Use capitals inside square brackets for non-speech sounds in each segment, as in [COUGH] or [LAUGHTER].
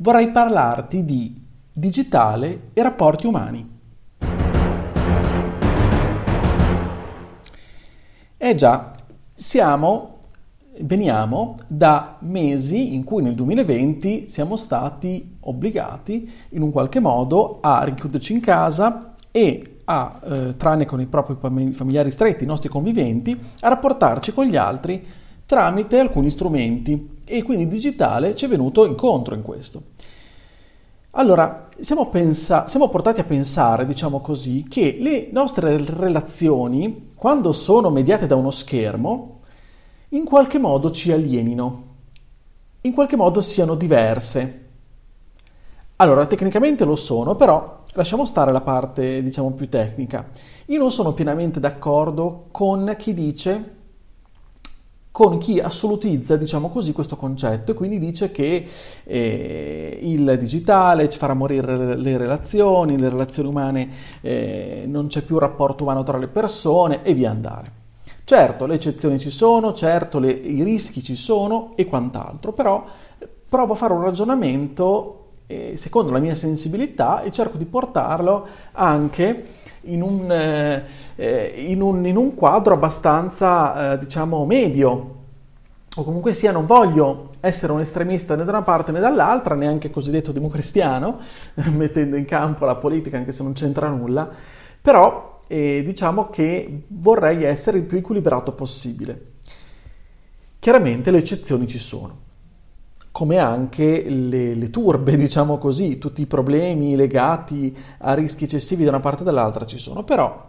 vorrei parlarti di digitale e rapporti umani. Eh già, siamo, veniamo da mesi in cui nel 2020 siamo stati obbligati in un qualche modo a richiuderci in casa e a, eh, tranne con i propri familiari stretti, i nostri conviventi, a rapportarci con gli altri tramite alcuni strumenti e quindi il digitale ci è venuto incontro in questo. Allora, siamo, pensa- siamo, portati a pensare, diciamo così, che le nostre relazioni, quando sono mediate da uno schermo, in qualche modo ci alienino, in qualche modo siano diverse. Allora, tecnicamente lo sono, però lasciamo stare la parte, diciamo, più tecnica. Io non sono pienamente d'accordo con chi dice con chi assolutizza, diciamo così, questo concetto e quindi dice che eh, il digitale ci farà morire le relazioni, le relazioni umane, eh, non c'è più rapporto umano tra le persone e via andare. Certo, le eccezioni ci sono, certo, le, i rischi ci sono e quant'altro, però provo a fare un ragionamento eh, secondo la mia sensibilità e cerco di portarlo anche in un, eh, eh, in un, in un quadro abbastanza, eh, diciamo, medio, o comunque sia, non voglio essere un estremista né da una parte né dall'altra, neanche cosiddetto democristiano, [LAUGHS] mettendo in campo la politica anche se non c'entra nulla, però eh, diciamo che vorrei essere il più equilibrato possibile. Chiaramente le eccezioni ci sono come anche le, le, turbe, [LAUGHS] diciamo così, tutti i problemi legati a rischi eccessivi da una parte e dall'altra ci sono. Però,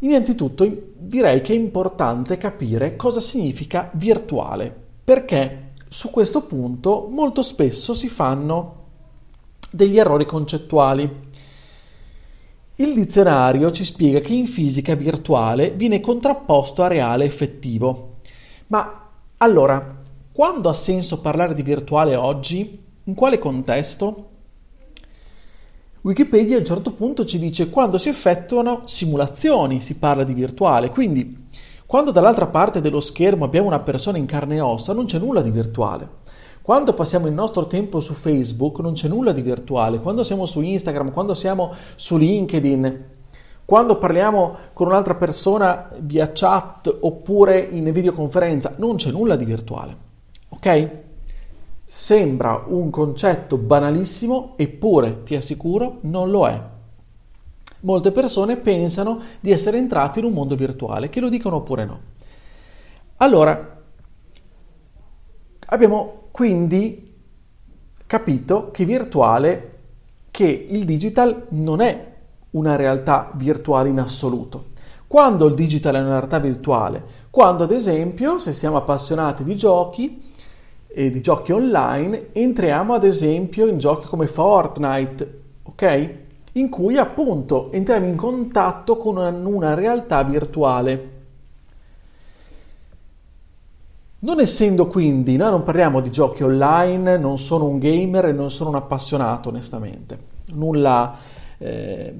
innanzitutto, direi che è importante capire cosa significa virtuale, perché su questo punto molto spesso si fanno degli errori concettuali. Il dizionario ci spiega che in fisica virtuale viene contrapposto a reale effettivo. Ma allora, quando ha senso parlare di virtuale oggi? In quale contesto? Wikipedia a un certo punto ci dice quando si effettuano simulazioni si parla di virtuale, quindi quando dall'altra parte dello schermo abbiamo una persona in carne e ossa non c'è nulla di virtuale. Quando passiamo il nostro tempo su Facebook non c'è nulla di virtuale, quando siamo su Instagram, quando siamo su LinkedIn, quando parliamo con un'altra persona via chat oppure in videoconferenza non c'è nulla di virtuale. Ok? Sembra un concetto banalissimo, eppure ti assicuro non lo è. Molte persone pensano di essere entrati in un mondo virtuale, che lo dicono oppure no. Allora, abbiamo quindi capito che virtuale, che il digital non è una realtà virtuale in assoluto. Quando il digital è una realtà virtuale? Quando ad esempio, se siamo appassionati di giochi, e di giochi online, entriamo ad esempio in giochi come Fortnite, ok? In cui appunto entriamo in contatto con una, una realtà virtuale. Non essendo quindi, noi non parliamo di giochi online, non sono un gamer e non sono un appassionato onestamente, nulla, eh,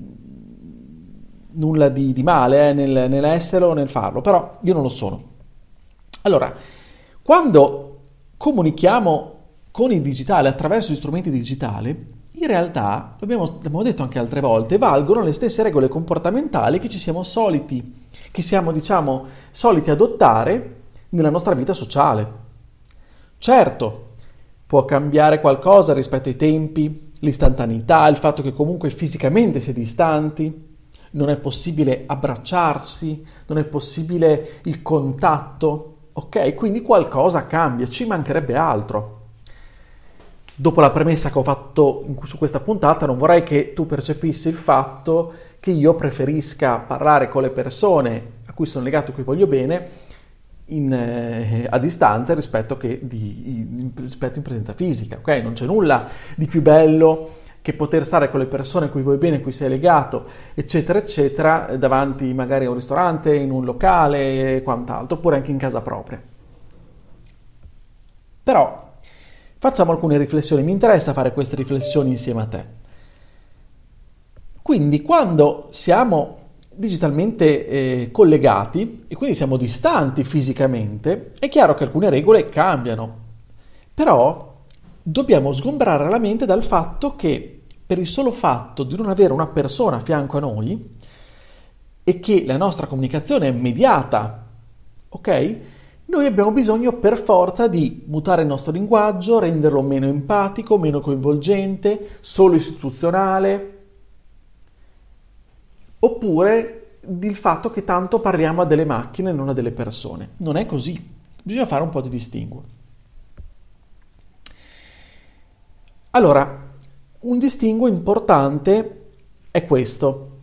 nulla di, di, male eh, nel, nell'esserlo o nel farlo, però io non lo sono. Allora, quando comunichiamo con il digitale attraverso gli strumenti digitali, in realtà, l'abbiamo, l'abbiamo detto anche altre volte, valgono le stesse regole comportamentali che ci siamo soliti, che siamo, diciamo, soliti adottare nella nostra vita sociale. Certo, può cambiare qualcosa rispetto ai tempi, l'istantaneità, il fatto che comunque fisicamente si è distanti, non è possibile abbracciarsi, non è possibile il contatto, Ok, quindi qualcosa cambia, ci mancherebbe altro. Dopo la premessa che ho fatto su questa puntata, non vorrei che tu percepissi il fatto che io preferisca parlare con le persone a cui sono legato, a cui voglio bene, in, eh, a distanza rispetto, di, in, rispetto in presenza fisica. Okay? Non c'è nulla di più bello che poter stare con le persone a cui vuoi bene, a cui sei legato, eccetera, eccetera, davanti magari a un ristorante, in un locale e quant'altro, oppure anche in casa propria. Però facciamo alcune riflessioni, mi interessa fare queste riflessioni insieme a te. Quindi quando siamo digitalmente eh, collegati e quindi siamo distanti fisicamente, è chiaro che alcune regole cambiano, però dobbiamo sgombrare la mente dal fatto che per il solo fatto di non avere una persona a fianco a noi e che la nostra comunicazione è immediata, ok? Noi abbiamo bisogno per forza di mutare il nostro linguaggio, renderlo meno empatico, meno coinvolgente, solo istituzionale, oppure il fatto che tanto parliamo a delle macchine e non a delle persone. Non è così, bisogna fare un po' di distinguo. Allora, un distinguo importante è questo.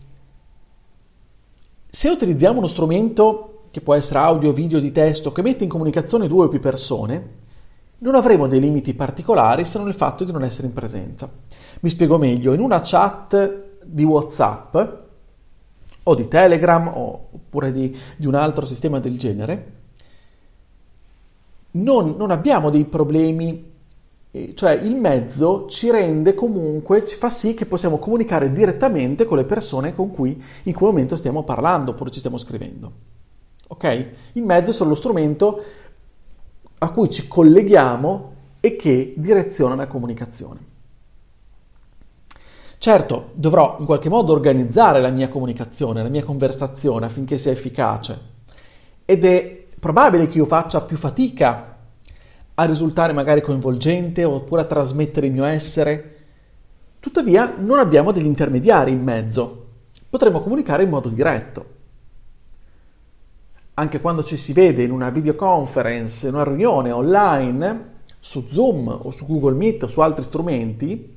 Se utilizziamo uno strumento che può essere audio, video, di testo, che mette in comunicazione due o più persone, non avremo dei limiti particolari se non il fatto di non essere in presenza. Mi spiego meglio, in una chat di WhatsApp o di Telegram oppure di, di un altro sistema del genere, non, non abbiamo dei problemi cioè il mezzo ci rende comunque, ci fa sì che possiamo comunicare direttamente con le persone con cui in quel momento stiamo parlando oppure ci stiamo scrivendo. Ok? Il mezzo è solo lo strumento a cui ci colleghiamo e che direziona la comunicazione. Certo, dovrò in qualche modo organizzare la mia comunicazione, la mia conversazione affinché sia efficace ed è probabile che io faccia più fatica a risultare magari coinvolgente oppure a trasmettere il mio essere. Tuttavia non abbiamo degli intermediari in mezzo, potremmo comunicare in modo diretto. Anche quando ci si vede in una videoconference, in una riunione online, su Zoom o su Google Meet o su altri strumenti,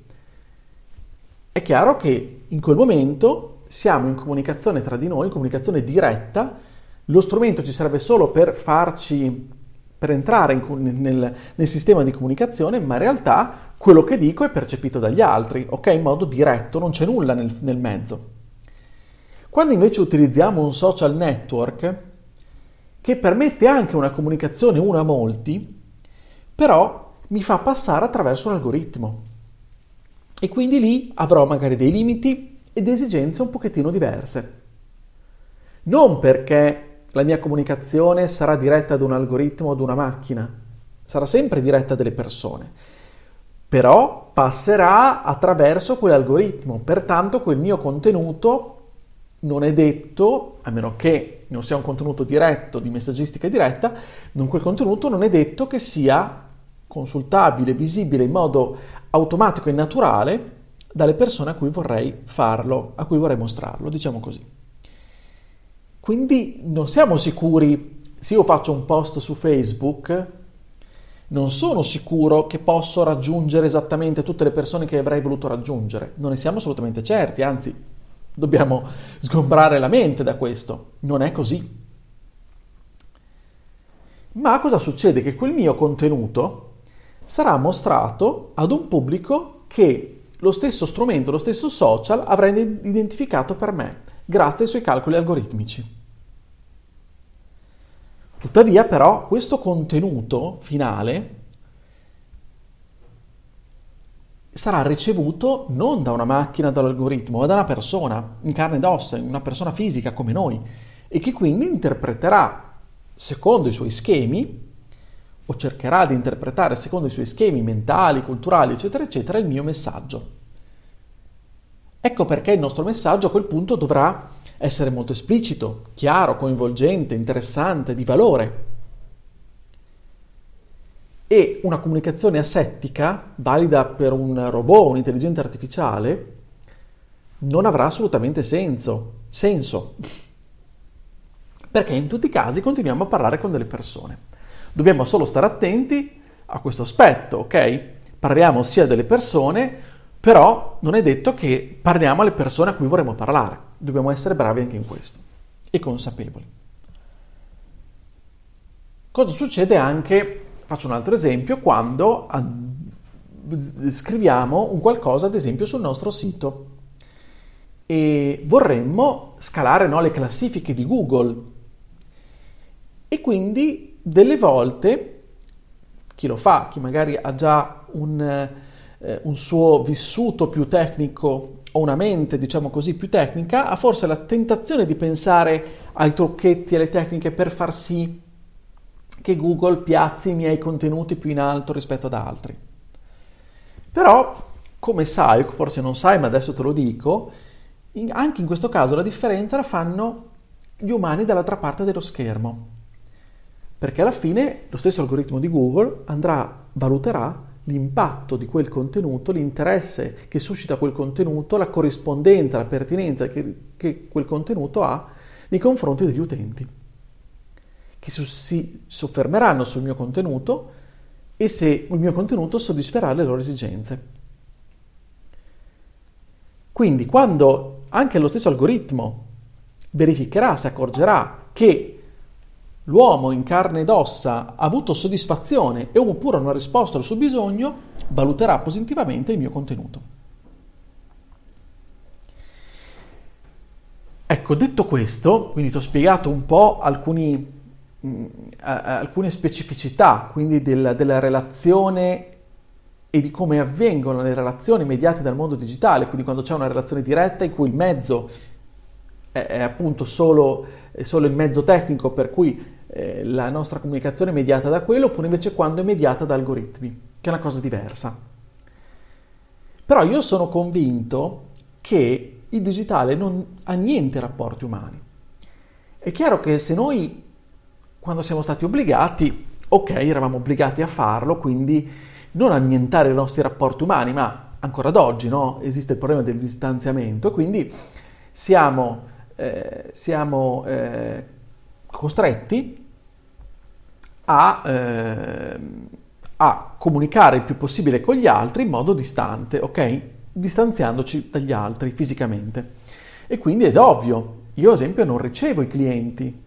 è chiaro che in quel momento siamo in comunicazione tra di noi, in comunicazione diretta, lo strumento ci serve solo per farci, per entrare in, nel, nel, sistema di comunicazione, ma in realtà quello che dico è percepito dagli altri, ok? In modo diretto, non c'è nulla nel, nel mezzo. Quando invece utilizziamo un social network che permette anche una comunicazione una a molti, però mi fa passare attraverso un algoritmo. E quindi lì avrò magari dei limiti ed esigenze un pochettino diverse. Non perché la mia comunicazione sarà diretta ad un algoritmo ad una macchina, sarà sempre diretta delle persone, però passerà attraverso quell'algoritmo, pertanto quel mio contenuto non è detto, a meno che non sia un contenuto diretto di messaggistica diretta, non quel contenuto non è detto che sia consultabile, visibile in modo automatico e naturale dalle persone a cui vorrei farlo, a cui vorrei mostrarlo, diciamo così. Quindi non siamo sicuri, se io faccio un post su Facebook, non sono sicuro che posso raggiungere esattamente tutte le persone che avrei voluto raggiungere, non ne siamo assolutamente certi, anzi dobbiamo sgombrare la mente da questo, non è così. Ma cosa succede? Che quel mio contenuto sarà mostrato ad un pubblico che lo stesso strumento, lo stesso social avrà identificato per me, grazie ai suoi calcoli algoritmici. Tuttavia, però, questo contenuto finale sarà ricevuto non da una macchina, dall'algoritmo, ma da una persona in carne ed ossa, una persona fisica come noi, e che quindi interpreterà secondo i suoi schemi o cercherà di interpretare secondo i suoi schemi mentali, culturali, eccetera, eccetera, il mio messaggio. Ecco perché il nostro messaggio a quel punto dovrà essere molto esplicito, chiaro, coinvolgente, interessante, di valore. E una comunicazione asettica, valida per un robot, un'intelligenza artificiale, non avrà assolutamente senso. senso. Perché in tutti i casi continuiamo a parlare con delle persone. Dobbiamo solo stare attenti a questo aspetto, ok? Parliamo sia delle persone, però non è detto che parliamo alle persone a cui vorremmo parlare. Dobbiamo essere bravi anche in questo e consapevoli. Cosa succede anche, faccio un altro esempio, quando scriviamo un qualcosa, ad esempio, sul nostro sito e vorremmo scalare no, le classifiche di Google. E quindi delle volte chi lo fa, chi magari ha già un, eh, un suo vissuto più tecnico o una mente, diciamo così, più tecnica, ha forse la tentazione di pensare ai trucchetti, alle tecniche per far sì che Google piazzi i miei contenuti più in alto rispetto ad altri. Però, come sai, forse non sai, ma adesso te lo dico, in, anche in questo caso la differenza la fanno gli umani dall'altra parte dello schermo. Perché alla fine lo stesso algoritmo di Google andrà, valuterà l'impatto di quel contenuto, l'interesse che suscita quel contenuto, la corrispondenza, la pertinenza che, che quel contenuto ha nei confronti degli utenti, che si soffermeranno sul mio contenuto e se il mio contenuto soddisferà le loro esigenze. Quindi quando anche lo stesso algoritmo verificherà, si accorgerà che l'uomo in carne ed ossa ha avuto soddisfazione e oppure ha risposto al suo bisogno, valuterà positivamente il mio contenuto. Ecco, detto questo, quindi ti ho spiegato un po' alcuni, mh, alcune specificità, quindi del, della relazione e di come avvengono le relazioni mediate dal mondo digitale, quindi quando c'è una relazione diretta in cui il mezzo è, è appunto solo, è solo, il mezzo tecnico per cui eh, la nostra comunicazione è mediata da quello, oppure invece quando è mediata da algoritmi, che è una cosa diversa. Però io sono convinto che il digitale non ha niente rapporti umani. È chiaro che se noi, quando siamo stati obbligati, ok, eravamo obbligati a farlo, quindi non annientare i nostri rapporti umani, ma ancora ad oggi no? esiste il problema del distanziamento, quindi siamo, eh, siamo eh, costretti a, eh, a, comunicare il più possibile con gli altri in modo distante, ok? Distanziandoci dagli altri fisicamente. E quindi è ovvio, io ad esempio non ricevo i clienti,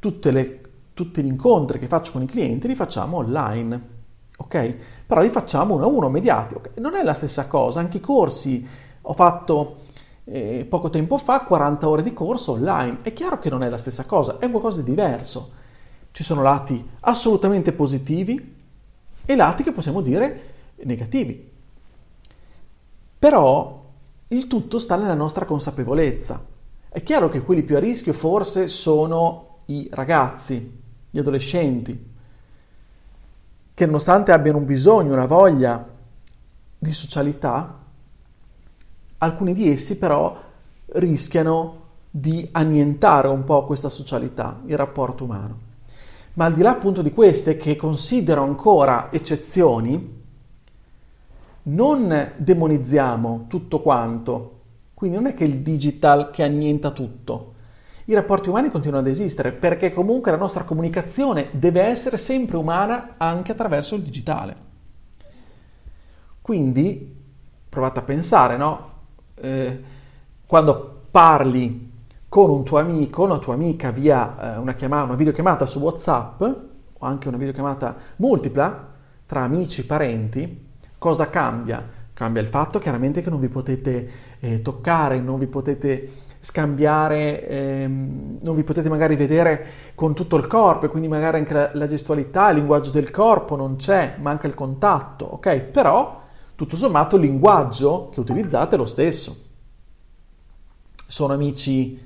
le, tutti gli incontri che faccio con i clienti li facciamo online ok? Però li facciamo uno a uno, mediati. Okay? Non è la stessa cosa, anche i corsi ho fatto eh, poco tempo fa 40 ore di corso online. È chiaro che non è la stessa cosa, è qualcosa di diverso. Ci sono lati assolutamente positivi e lati che possiamo dire negativi. Però il tutto sta nella nostra consapevolezza. È chiaro che quelli più a rischio forse sono i ragazzi, gli adolescenti, che nonostante abbiano un bisogno, una voglia di socialità, alcuni di essi però rischiano di annientare un po' questa socialità, il rapporto umano. Ma al di là appunto di queste che considero ancora eccezioni, non demonizziamo tutto quanto. Quindi non è che il digital che annienta tutto, i rapporti umani continuano ad esistere perché comunque la nostra comunicazione deve essere sempre umana anche attraverso il digitale. Quindi provate a pensare, no? Eh, quando parli con un tuo amico, una tua amica via eh, una, chiamata, una videochiamata su WhatsApp o anche una videochiamata multipla tra amici, parenti, cosa cambia? Cambia il fatto chiaramente che non vi potete eh, toccare, non vi potete scambiare, ehm, non vi potete magari vedere con tutto il corpo e quindi magari anche la, la, gestualità, il linguaggio del corpo non c'è, manca il contatto, ok? Però tutto sommato il linguaggio che utilizzate è lo stesso. Sono amici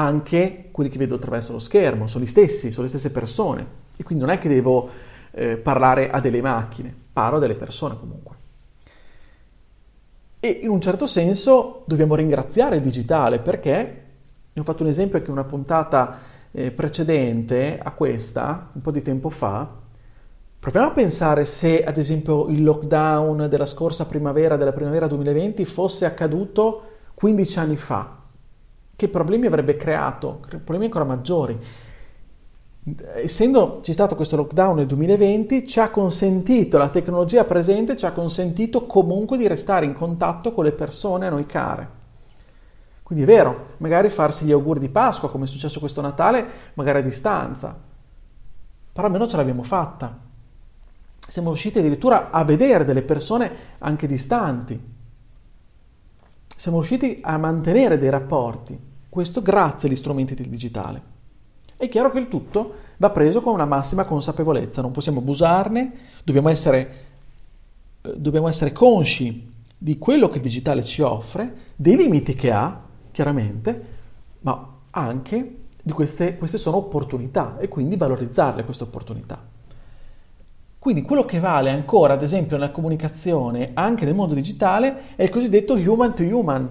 anche quelli che vedo attraverso lo schermo, sono gli stessi, sono le stesse persone e quindi non è che devo eh, parlare a delle macchine, parlo a delle persone comunque. E in un certo senso dobbiamo ringraziare il digitale perché, ne ho fatto un esempio anche in una puntata eh, precedente a questa, un po' di tempo fa, proviamo a pensare se ad esempio il lockdown della scorsa primavera, della primavera 2020, fosse accaduto 15 anni fa. Che problemi avrebbe creato? Problemi ancora maggiori essendoci stato questo lockdown nel 2020, ci ha consentito, la tecnologia presente ci ha consentito comunque di restare in contatto con le persone a noi care. Quindi è vero, magari farsi gli auguri di Pasqua, come è successo questo Natale, magari a distanza. però almeno ce l'abbiamo fatta. Siamo riusciti addirittura a vedere delle persone anche distanti. Siamo riusciti a mantenere dei rapporti. Questo grazie agli strumenti del digitale. È chiaro che il tutto va preso con una massima consapevolezza, non possiamo abusarne, dobbiamo essere, eh, dobbiamo essere consci di quello che il digitale ci offre, dei limiti che ha, chiaramente, ma anche di queste, queste sono opportunità e quindi valorizzarle queste opportunità. Quindi quello che vale ancora, ad esempio, nella comunicazione, anche nel mondo digitale, è il cosiddetto human to human,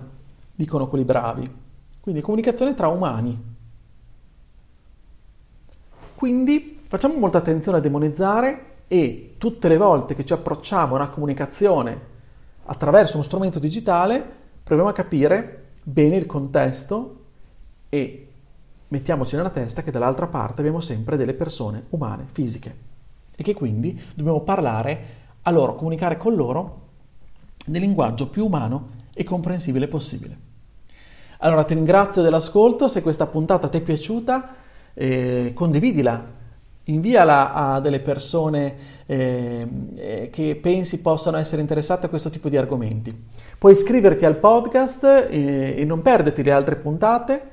dicono quelli bravi. Quindi comunicazione tra umani. Quindi facciamo molta attenzione a demonizzare e tutte le volte che ci approcciamo a una comunicazione attraverso uno strumento digitale, proviamo a capire bene il contesto e mettiamoci nella testa che dall'altra parte abbiamo sempre delle persone umane, fisiche e che quindi dobbiamo parlare a loro, comunicare con loro nel linguaggio più umano e comprensibile possibile. Allora ti ringrazio dell'ascolto, se questa puntata ti è piaciuta eh, condividila, inviala a delle persone eh, eh, che pensi possano essere interessate a questo tipo di argomenti. Puoi iscriverti al podcast eh, e non perderti le altre puntate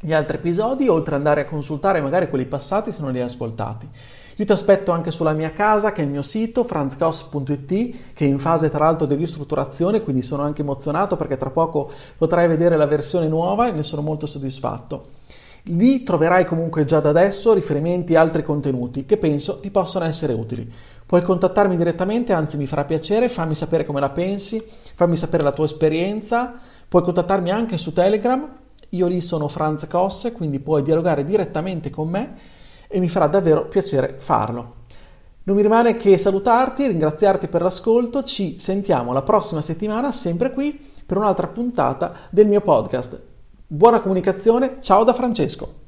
gli altri episodi, oltre ad andare a consultare magari quelli passati se non li hai ascoltati. Io ti aspetto anche sulla mia casa, che è il mio sito, franzcos.it, che è in fase tra l'altro di ristrutturazione, quindi sono anche emozionato perché tra poco potrai vedere la versione nuova e ne sono molto soddisfatto. Lì troverai comunque già da adesso riferimenti e altri contenuti che penso ti possano essere utili. Puoi contattarmi direttamente, anzi mi farà piacere, fammi sapere come la pensi, fammi sapere la tua esperienza, puoi contattarmi anche su Telegram io lì sono Franz Kosse, quindi puoi dialogare direttamente con me e mi farà davvero piacere farlo. Non mi rimane che salutarti, ringraziarti per l'ascolto, ci sentiamo la prossima settimana sempre qui per un'altra puntata del mio podcast. Buona comunicazione, ciao da Francesco.